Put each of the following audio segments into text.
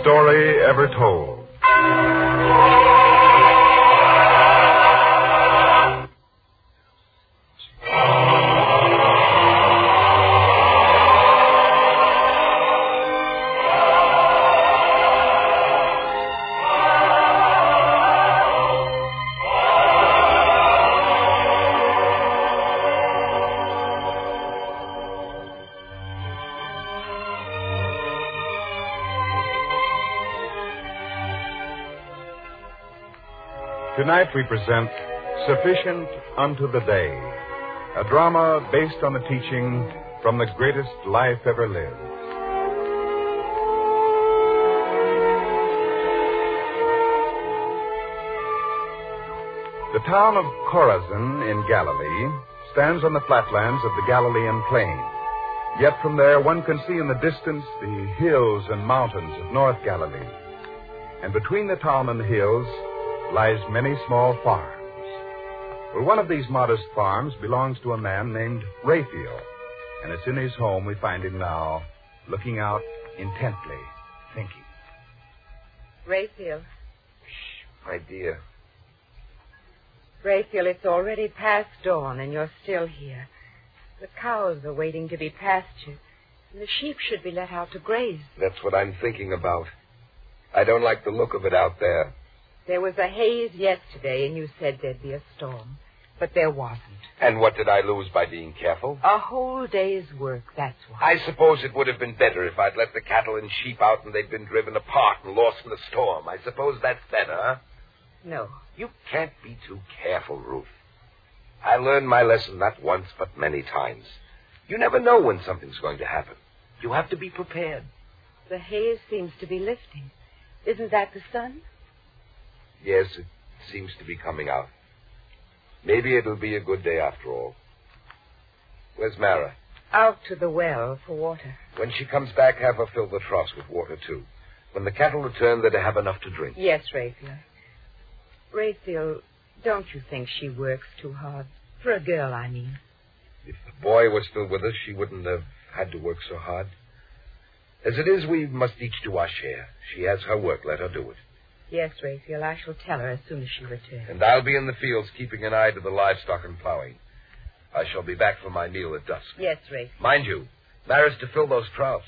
story ever told. Tonight we present Sufficient Unto the Day, a drama based on the teaching from the greatest life ever lived. The town of Chorazin in Galilee stands on the flatlands of the Galilean plain. Yet from there one can see in the distance the hills and mountains of North Galilee. And between the town and the hills lies many small farms. Well, one of these modest farms belongs to a man named Raphael, and it's in his home we find him now, looking out intently, thinking. Raphael. Shh, my dear. Raphael, it's already past dawn and you're still here. The cows are waiting to be pastured, and the sheep should be let out to graze. That's what I'm thinking about. I don't like the look of it out there. There was a haze yesterday, and you said there'd be a storm. But there wasn't. And what did I lose by being careful? A whole day's work, that's why. I suppose it would have been better if I'd let the cattle and sheep out and they'd been driven apart and lost in the storm. I suppose that's better, huh? No. You can't be too careful, Ruth. I learned my lesson not once, but many times. You never know when something's going to happen. You have to be prepared. The haze seems to be lifting. Isn't that the sun? Yes, it seems to be coming out. Maybe it'll be a good day after all. Where's Mara? Out to the well for water. When she comes back, have her fill the troughs with water, too. When the cattle return, they're to have enough to drink. Yes, Raphael. Raphael, don't you think she works too hard? For a girl, I mean. If the boy were still with us, she wouldn't have had to work so hard. As it is, we must each do our share. She has her work. Let her do it. Yes, Raphael, I shall tell her as soon as she returns. And I'll be in the fields keeping an eye to the livestock and plowing. I shall be back for my meal at dusk. Yes, Raphael. Mind you, Mara's to fill those troughs.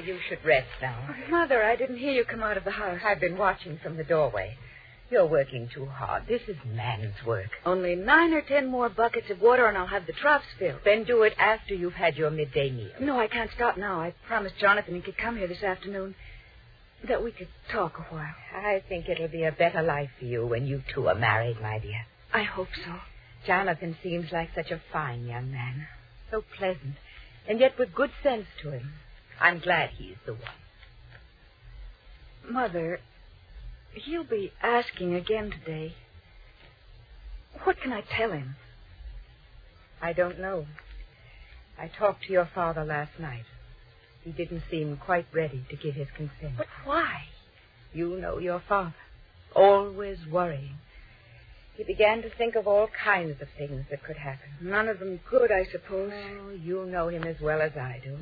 Dear, you should rest now. Oh, Mother, I didn't hear you come out of the house. I've been watching from the doorway. You're working too hard. This is man's work. Only nine or ten more buckets of water, and I'll have the troughs filled. Then do it after you've had your midday meal. No, I can't stop now. I promised Jonathan he could come here this afternoon. That we could talk a while. I think it'll be a better life for you when you two are married, my dear. I hope so. Jonathan seems like such a fine young man. So pleasant, and yet with good sense to him. I'm glad he's the one. Mother, he'll be asking again today. What can I tell him? I don't know. I talked to your father last night. He didn't seem quite ready to give his consent. But why? You know your father. Always worrying. He began to think of all kinds of things that could happen. None of them good, I suppose. Mm. Oh, you know him as well as I do.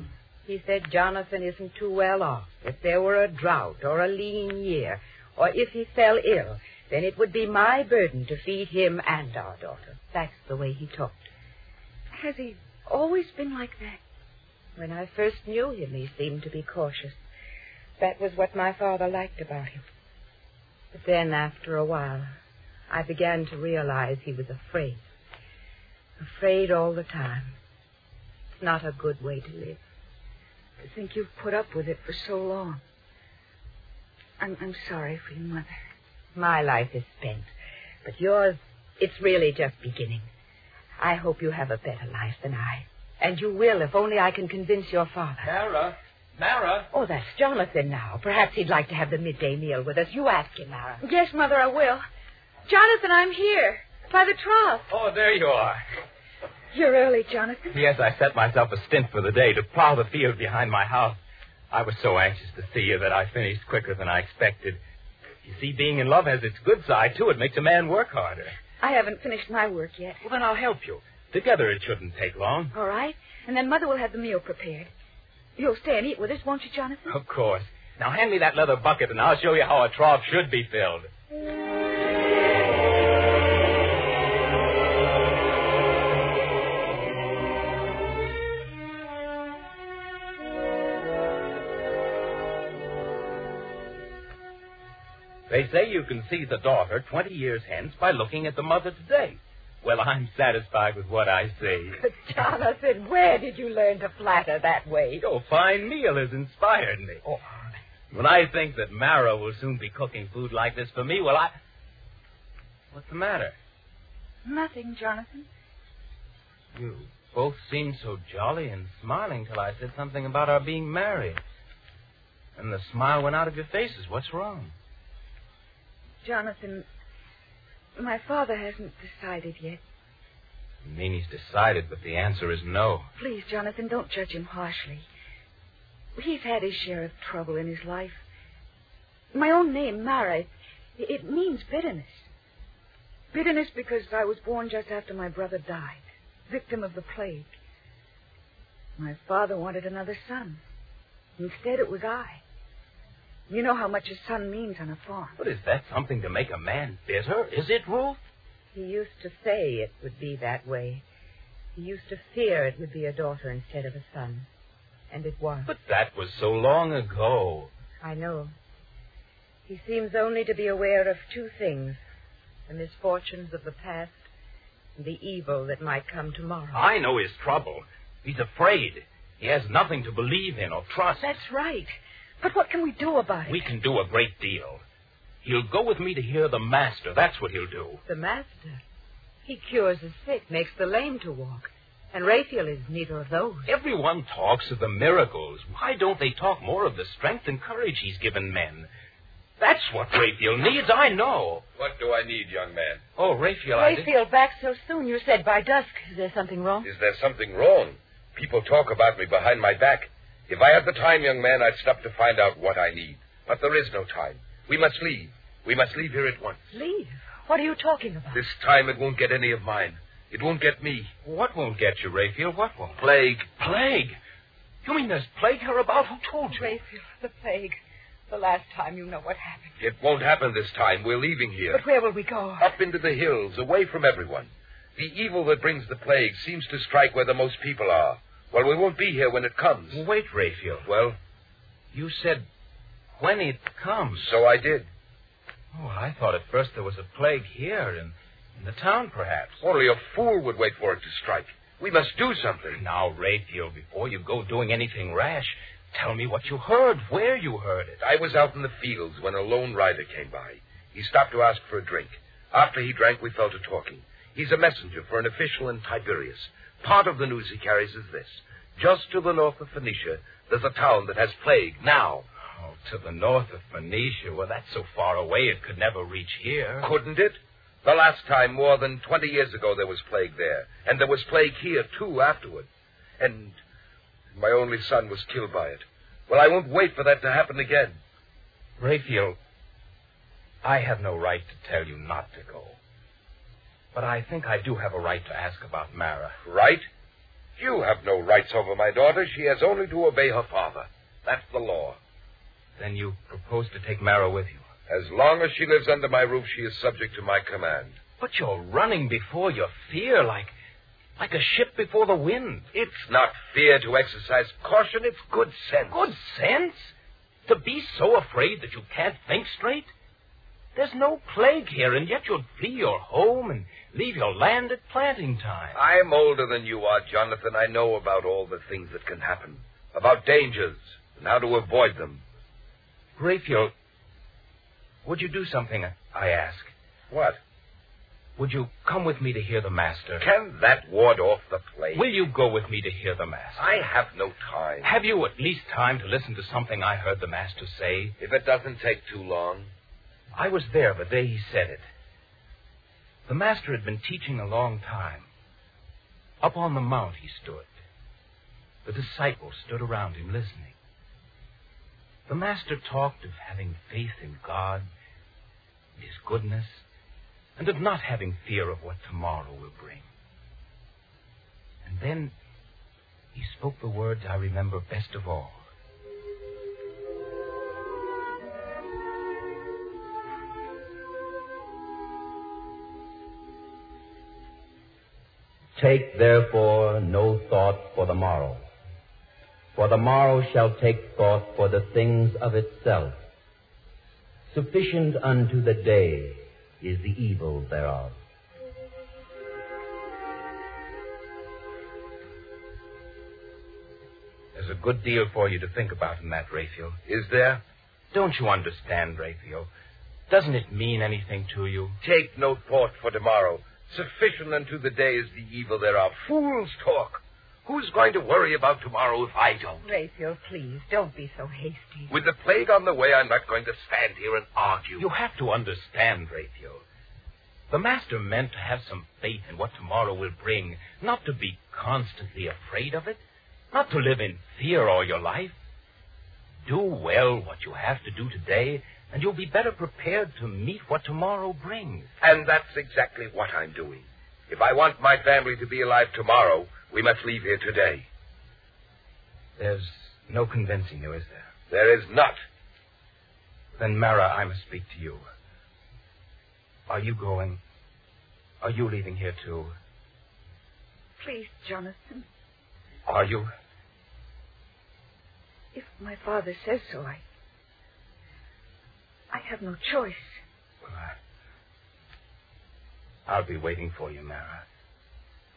He said Jonathan isn't too well off. If there were a drought or a lean year, or if he fell ill, then it would be my burden to feed him and our daughter. That's the way he talked. Has he always been like that? When I first knew him, he seemed to be cautious. That was what my father liked about him. But then, after a while, I began to realize he was afraid. Afraid all the time. It's not a good way to live. To think you've put up with it for so long. I'm, I'm sorry for you, Mother. My life is spent. But yours, it's really just beginning. I hope you have a better life than I. And you will, if only I can convince your father. Mara? Mara? Oh, that's Jonathan now. Perhaps he'd like to have the midday meal with us. You ask him, Mara. Yes, Mother, I will. Jonathan, I'm here. By the trough. Oh, there you are. You're early, Jonathan. Yes, I set myself a stint for the day to plow the field behind my house. I was so anxious to see you that I finished quicker than I expected. You see, being in love has its good side, too. It makes a man work harder. I haven't finished my work yet. Well, then I'll help you. Together it shouldn't take long. All right. And then Mother will have the meal prepared. You'll stay and eat with us, won't you, Jonathan? Of course. Now hand me that leather bucket and I'll show you how a trough should be filled. They say you can see the daughter 20 years hence by looking at the mother today. Well, I'm satisfied with what I see. But, Jonathan, where did you learn to flatter that way? Your fine meal has inspired me. Oh. When I think that Mara will soon be cooking food like this for me, well, I. What's the matter? Nothing, Jonathan. You both seemed so jolly and smiling till I said something about our being married. And the smile went out of your faces. What's wrong? Jonathan, my father hasn't decided yet. You mean he's decided, but the answer is no. Please, Jonathan, don't judge him harshly. He's had his share of trouble in his life. My own name, Mara, it, it means bitterness. Bitterness because I was born just after my brother died, victim of the plague. My father wanted another son. Instead, it was I. You know how much a son means on a farm. But is that something to make a man bitter? Is it, Ruth? He used to say it would be that way. He used to fear it would be a daughter instead of a son. And it was. But that was so long ago. I know. He seems only to be aware of two things the misfortunes of the past and the evil that might come tomorrow. I know his trouble. He's afraid. He has nothing to believe in or trust. That's right. But what can we do about it? We can do a great deal. He'll go with me to hear the master. That's what he'll do. The master. He cures the sick, makes the lame to walk. And Raphael is neither of those. Everyone talks of the miracles. Why don't they talk more of the strength and courage he's given men? That's what Raphael needs, I know. What do I need, young man? Oh, Raphael, I... Raphael back so soon. You said by dusk. Is there something wrong? Is there something wrong? People talk about me behind my back. If I had the time, young man, I'd stop to find out what I need. But there is no time. We must leave. We must leave here at once. Leave? What are you talking about? This time it won't get any of mine. It won't get me. What won't get you, Raphael? What won't? Plague. Plague? You mean there's plague hereabout? Who told you? Raphael, the plague. The last time you know what happened. It won't happen this time. We're leaving here. But where will we go? Up into the hills, away from everyone. The evil that brings the plague seems to strike where the most people are. Well, we won't be here when it comes. Wait, Raphael. Well, You said when it comes. so I did. Oh, I thought at first there was a plague here in, in the town, perhaps. Only a fool would wait for it to strike. We must do something. Now, Raphael, before you go doing anything rash, tell me what you heard, where you heard it. I was out in the fields when a lone rider came by. He stopped to ask for a drink. After he drank, we fell to talking. He's a messenger for an official in Tiberias. Part of the news he carries is this. Just to the north of Phoenicia, there's a town that has plague now. Oh, to the north of Phoenicia. Well, that's so far away it could never reach here. Couldn't it? The last time, more than 20 years ago, there was plague there. And there was plague here, too, afterward. And my only son was killed by it. Well, I won't wait for that to happen again. Raphael, I have no right to tell you not to go. But I think I do have a right to ask about Mara. Right? You have no rights over my daughter. She has only to obey her father. That's the law. Then you propose to take Mara with you. As long as she lives under my roof, she is subject to my command. But you're running before your fear like like a ship before the wind. It's not fear to exercise caution, it's good sense. Good sense? To be so afraid that you can't think straight? There's no plague here, and yet you'd flee your home and leave your land at planting time. I'm older than you are, Jonathan. I know about all the things that can happen, about dangers, and how to avoid them. Raphael, would you do something I ask? What? Would you come with me to hear the master? Can that ward off the plague? Will you go with me to hear the master? I have no time. Have you at least time to listen to something I heard the master say? If it doesn't take too long. I was there the day he said it. The master had been teaching a long time. Up on the mount he stood. The disciples stood around him listening. The Master talked of having faith in God, and His goodness, and of not having fear of what tomorrow will bring. And then he spoke the words I remember best of all. Take therefore no thought for the morrow, for the morrow shall take thought for the things of itself. Sufficient unto the day is the evil thereof. There's a good deal for you to think about in that, Raphael. Is there? Don't you understand, Raphael? Doesn't it mean anything to you? Take no thought for tomorrow. Sufficient unto the day is the evil thereof. Fools talk. Who's going to worry about tomorrow if I don't? Raphael, please, don't be so hasty. With the plague on the way, I'm not going to stand here and argue. You have to understand, Raphael. The Master meant to have some faith in what tomorrow will bring, not to be constantly afraid of it, not to live in fear all your life. Do well what you have to do today, and you'll be better prepared to meet what tomorrow brings. And that's exactly what I'm doing. If I want my family to be alive tomorrow, we must leave here today. There's no convincing you, is there? There is not. Then, Mara, I must speak to you. Are you going? Are you leaving here, too? Please, Jonathan, Are you? if my father says so, I. I have no choice. Well, I... I'll be waiting for you, Mara,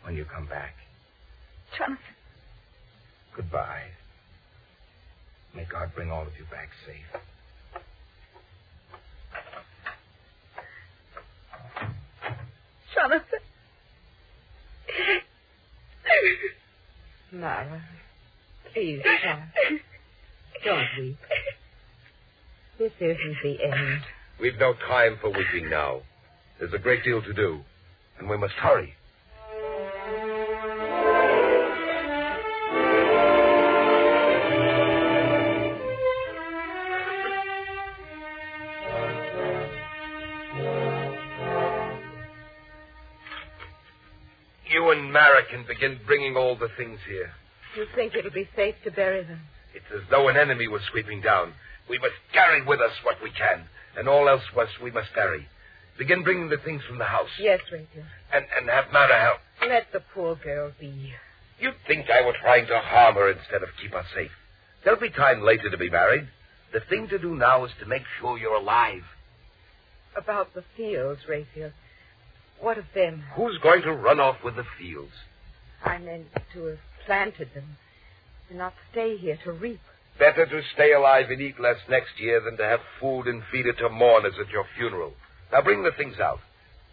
when you come back. Jonathan, Goodbye. May God bring all of you back safe. Jonathan. Mara, please, child, don't weep. This isn't the end. We've no time for weeping now. There's a great deal to do, and we must hurry. You and Mara can begin bringing all the things here. You think it'll be safe to bury them? It's as though an enemy was sweeping down. We must carry with us what we can, and all else was we must bury. Begin bringing the things from the house. Yes, Raphael. And, and have Mara help. Let the poor girl be. You'd think I were trying to harm her instead of keep her safe. There'll be time later to be married. The thing to do now is to make sure you're alive. About the fields, Raphael. What of them? Who's going to run off with the fields? I meant to have planted them and not stay here to reap. Better to stay alive and eat less next year than to have food and feed it to mourners at your funeral. Now bring the things out.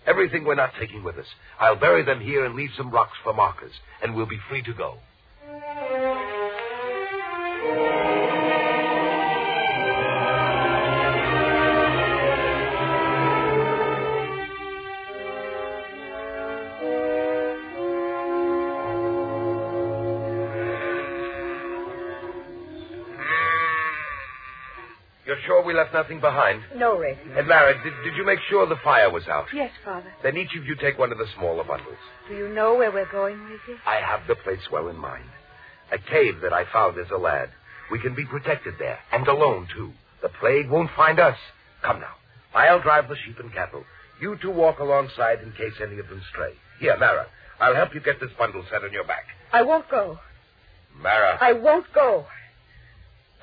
Everything we're not taking with us. I'll bury them here and leave some rocks for markers, and we'll be free to go. Sure we left nothing behind? No, Raphael. And Mara, did, did you make sure the fire was out? Yes, Father. Then each of you take one of the smaller bundles. Do you know where we're going, Raphael? I have the place well in mind. A cave that I found as a lad. We can be protected there, and alone, too. The plague won't find us. Come now. I'll drive the sheep and cattle. You two walk alongside in case any of them stray. Here, Mara, I'll help you get this bundle set on your back. I won't go. Mara, I won't go.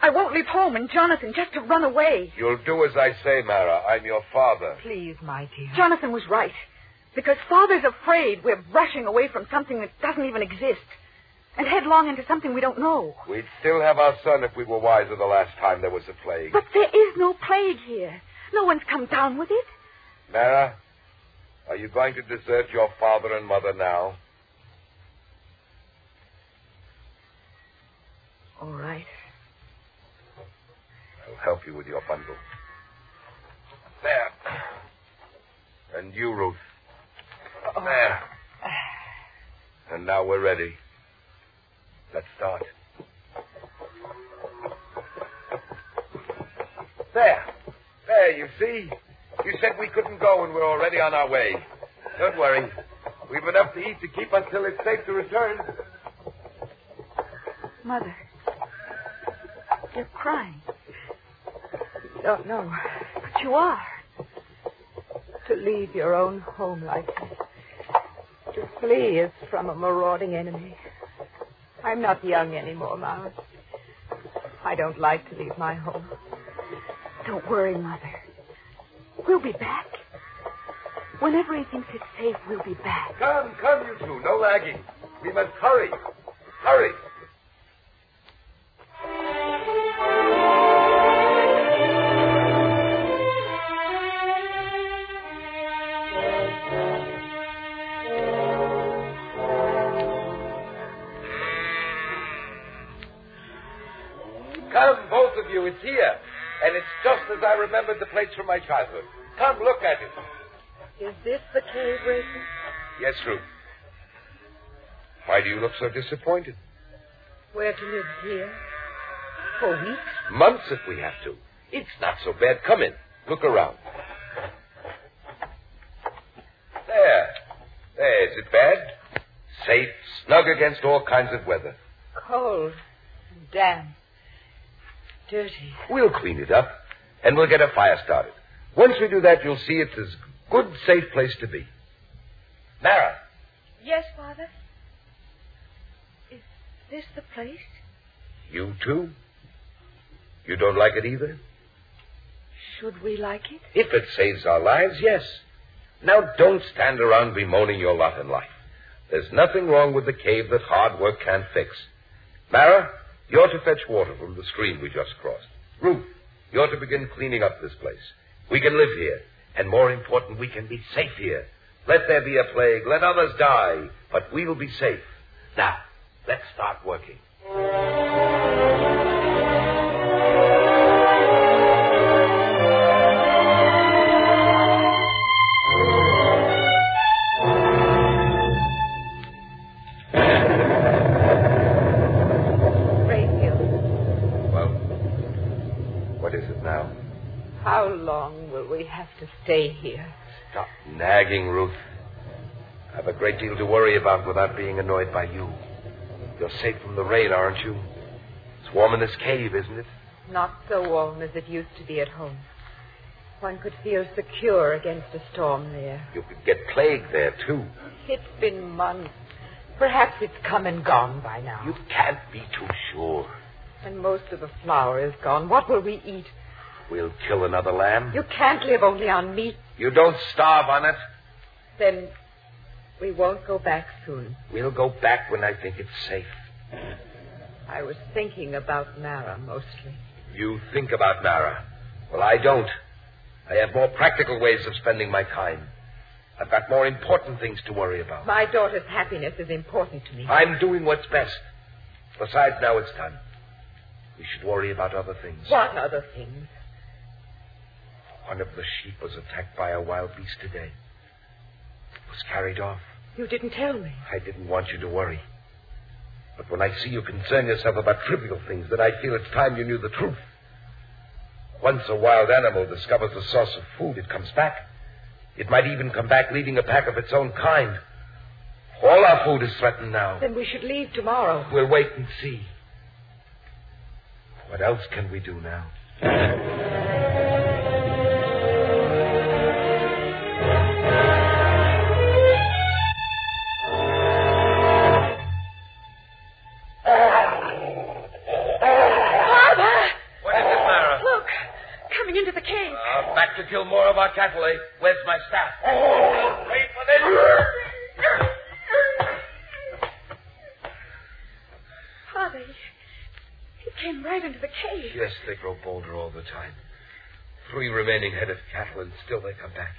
I won't leave home and Jonathan just to run away. you'll do as I say, Mara. I'm your father. Please, my dear. Jonathan was right. Because Father's afraid we're rushing away from something that doesn't even exist. And headlong into something we don't know. We'd still have our son if we were wiser the last time there was a plague. But there is no plague here. No one's come down with it. Mara, are you going to desert your father and mother now? All right. Help you with your bundle. There. And you, Ruth. There. And now we're ready. Let's start. There. There, you see? You said we couldn't go, and we're already on our way. Don't worry. We've enough to eat to keep us till it's safe to return. Mother. You're crying. Oh, don't know. But you are. To leave your own home like this. To flee as from a marauding enemy. I'm not young anymore, Miles. I don't like to leave my home. Don't worry, Mother. We'll be back. Whenever he thinks it's safe, we'll be back. Come, come, you two. No lagging. We must hurry. Hurry. Place from my childhood. Come, look at it. Is this the cave, Raphael? Yes, Ruth. Why do you look so disappointed? We're to live here? For weeks? Months if we have to. It's not so bad. Come in. Look around. There. There. Is it bad? Safe, snug against all kinds of weather. Cold. and Damp. Dirty. We'll clean it up, and we'll get a fire started. Once we do that, you'll see it's a good, safe place to be. Mara, Yes, Father? Is this the place? you too? You don't like it either? Should we like it? If it saves our lives, yes. Now, don't stand around bemoaning your lot in life. There's nothing wrong with the cave that hard work can't fix. Mara, you're to fetch water from the stream we just crossed. Ruth, you're to begin cleaning up this place. We can live here, and more important, we can be safe here. Let there be a plague, let others die, but we'll be safe. Now, let's start working. A great deal to worry about without being annoyed by you. You're safe from the rain, aren't you? It's warm in this cave, isn't it? Not so warm as it used to be at home. One could feel secure against a storm there. You could get plague there, too. It's been months. Perhaps it's come and gone by now. You can't be too sure. And most of the flour is gone. What will we eat? We'll kill another lamb. You can't live only on meat. You don't starve on it. Then we won't go back soon. We'll go back when I think it's safe. I was thinking about Mara mostly. You think about Mara. Well, I don't. I have more practical ways of spending my time. I've got more important things to worry about. My daughter's happiness is important to me. I'm doing what's best. Besides, now it's done. We should worry about other things. What other things? One of the sheep was attacked by a wild beast today. Was carried off. You didn't tell me. I didn't want you to worry. But when I see you concern yourself about trivial things, then I feel it's time you knew the truth. Once a wild animal discovers a source of food, it comes back. It might even come back leading a pack of its own kind. All our food is threatened now. Then we should leave tomorrow. We'll wait and see. What else can we do now? More of our cattle, eh? Where's my staff? Oh, wait for this. Father, he, he came right into the cave. Yes, they grow bolder all the time. Three remaining head of cattle, and still they come back.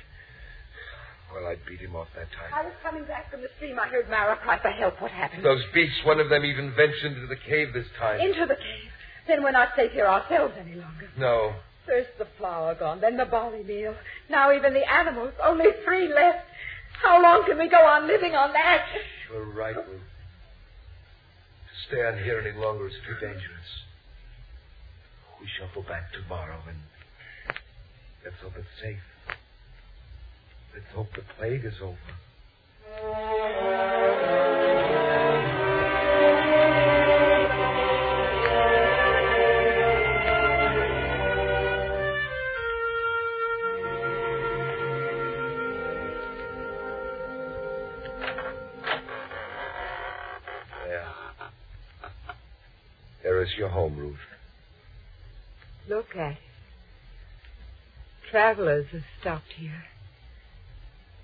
Well, I'd beat him off that time. I was coming back from the stream. I heard Mara cry for help. What happened? Those beasts, one of them even ventured into the cave this time. Into the cave. Then we're not safe here ourselves any longer. No. First the flour gone, then the barley meal. Now even the animals. Only three left. How long can we go on living on that? You're right, Ruth. To stay on here any longer is too dangerous. We shall go back tomorrow and let's hope it's safe. Let's hope the plague is over. Look. Travelers have stopped here.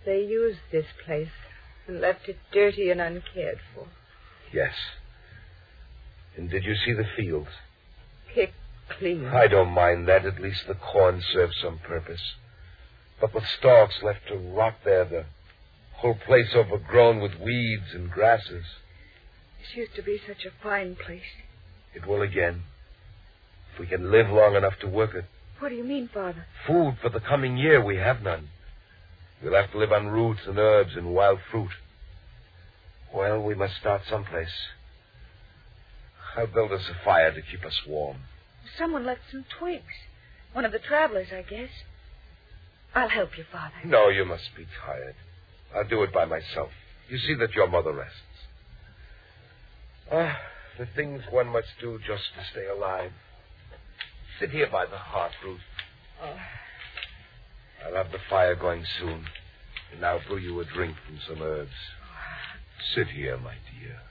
They used this place and left it dirty and uncared for. Yes. And did you see the fields? Picked clean. I don't mind that. At least the corn serves some purpose. But with stalks left to rot there, the whole place overgrown with weeds and grasses. This used to be such a fine place. It will again. We can live long enough to work it. What do you mean, Father? Food for the coming year, we have none. We'll have to live on roots and herbs and wild fruit. Well, we must start someplace. I'll build us a fire to keep us warm. Someone left some twigs. One of the travelers, I guess. I'll help you, Father. No, you must be tired. I'll do it by myself. You see that your mother rests. Ah, the things one must do just to stay alive. Sit here by the hearth, Ruth. I'll have the fire going soon. And I'll brew you a drink from some herbs. Sit here, my dear.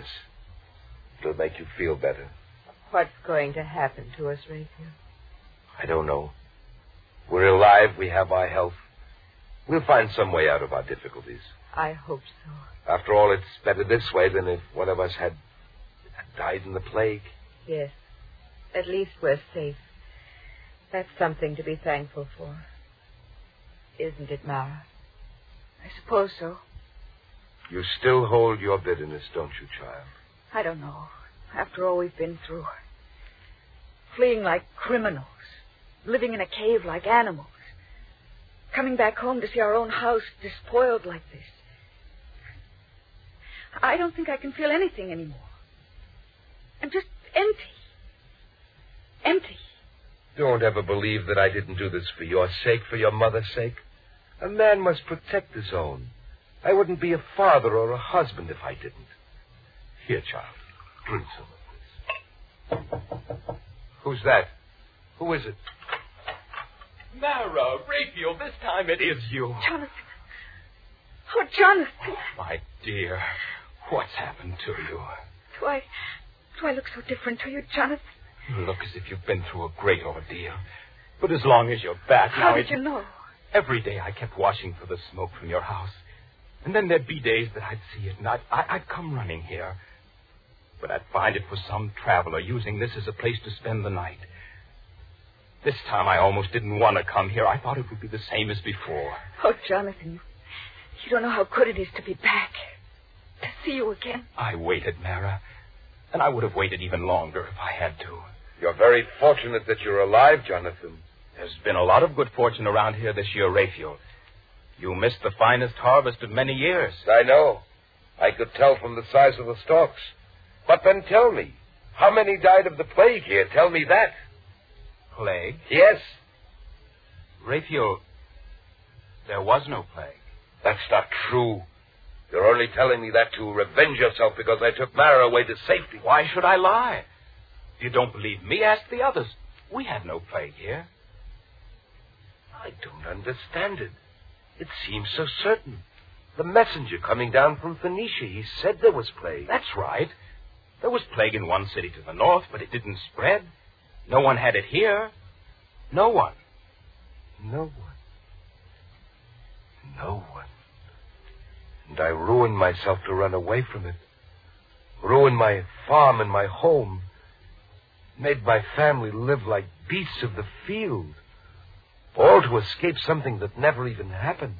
This. It'll make you feel better. What's going to happen to us, Raphael? I don't know. We're alive. We have our health. We'll find some way out of our difficulties. I hope so. After all, it's better this way than if one of us had had died in the plague. Yes. At least we're safe. That's something to be thankful for. Isn't it, Mara? I suppose so. You still hold your bitterness, don't you, child? I don't know. After all we've been through. Fleeing like criminals. Living in a cave like animals. Coming back home to see our own house despoiled like this. I don't think I can feel anything anymore. I'm just empty. Empty. Don't ever believe that I didn't do this for your sake, for your mother's sake. A man must protect his own. I wouldn't be a father or a husband if I didn't. Here, child, drink some of this. Who's that? Who is it? Mara, Raphael, this time it is you. Jonathan. Oh, Jonathan. Oh, my dear, what's happened to you? Do I, do I look so different to you, Jonathan? You look as if you've been through a great ordeal. But as long as you're back How now, did it- you know? every day I kept watching for the smoke from your house. And then there'd be days that I'd see it, and I'd, I- I'd come running here. But I'd find it was some traveler using this as a place to spend the night. This time I almost didn't want to come here. I thought it would be the same as before. Oh, Jonathan, you, you don't know how good it is to be back. To see you again. I waited, Mara. And I would have waited even longer if I had to. You're very fortunate that you're alive, Jonathan. There's been a lot of good fortune around here this year, Raphael. You missed the finest harvest of many years. I know. I could tell from the size of the stalks. But then tell me, how many died of the plague here? Tell me that. Plague? Yes, Raphael, there was no plague. that's not true. You're only telling me that to revenge yourself because I took Mara away to safety. Why should I lie? If you don't believe me, ask the others. We had no plague here. I don't understand it. It seems so certain. The messenger coming down from Phoenicia, he said there was plague. That's right. There was plague in one city to the north, but it didn't spread. No one had it here. No one. No one. No one. And I ruined myself to run away from it. Ruined my farm and my home. Made my family live like beasts of the field. All to escape something that never even happened.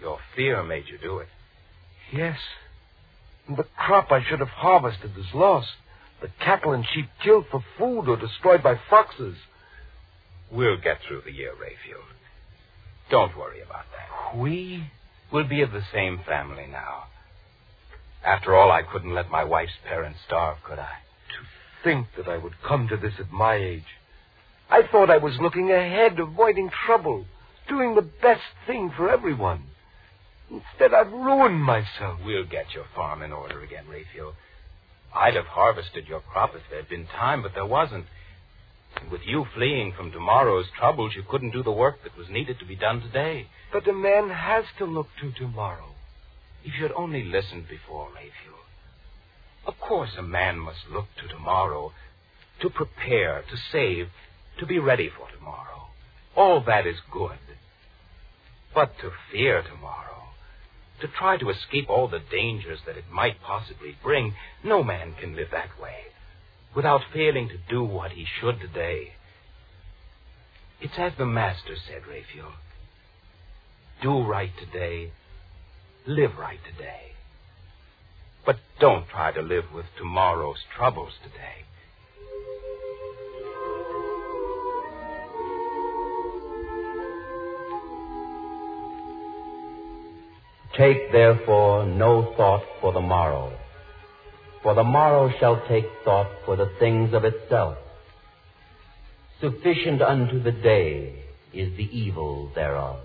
Your fear made you do it. Yes. And the crop I should have harvested is lost. The cattle and sheep killed for food or destroyed by foxes. We'll get through the year, Raphael. Don't worry about that. We? We'll be of the same family now. After all, I couldn't let my wife's parents starve, could I? To think that I would come to this at my age. I thought I was looking ahead, avoiding trouble, doing the best thing for everyone. Instead, I've ruined myself. We'll get your farm in order again, Raphael. I'd have harvested your crop if there'd been time, but there wasn't. And with you fleeing from tomorrow's troubles, you couldn't do the work that was needed to be done today. But a man has to look to tomorrow. If you'd only listened before, Raphael. Of course, a man must look to tomorrow to prepare, to save, to be ready for tomorrow. All that is good. But to fear tomorrow, to try to escape all the dangers that it might possibly bring, no man can live that way without failing to do what he should today. It's as the Master said, Raphael. Do right today, live right today. But don't try to live with tomorrow's troubles today. Take therefore no thought for the morrow, for the morrow shall take thought for the things of itself. Sufficient unto the day is the evil thereof.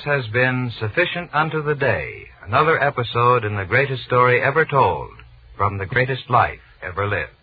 This has been Sufficient Unto the Day, another episode in the greatest story ever told from the greatest life ever lived.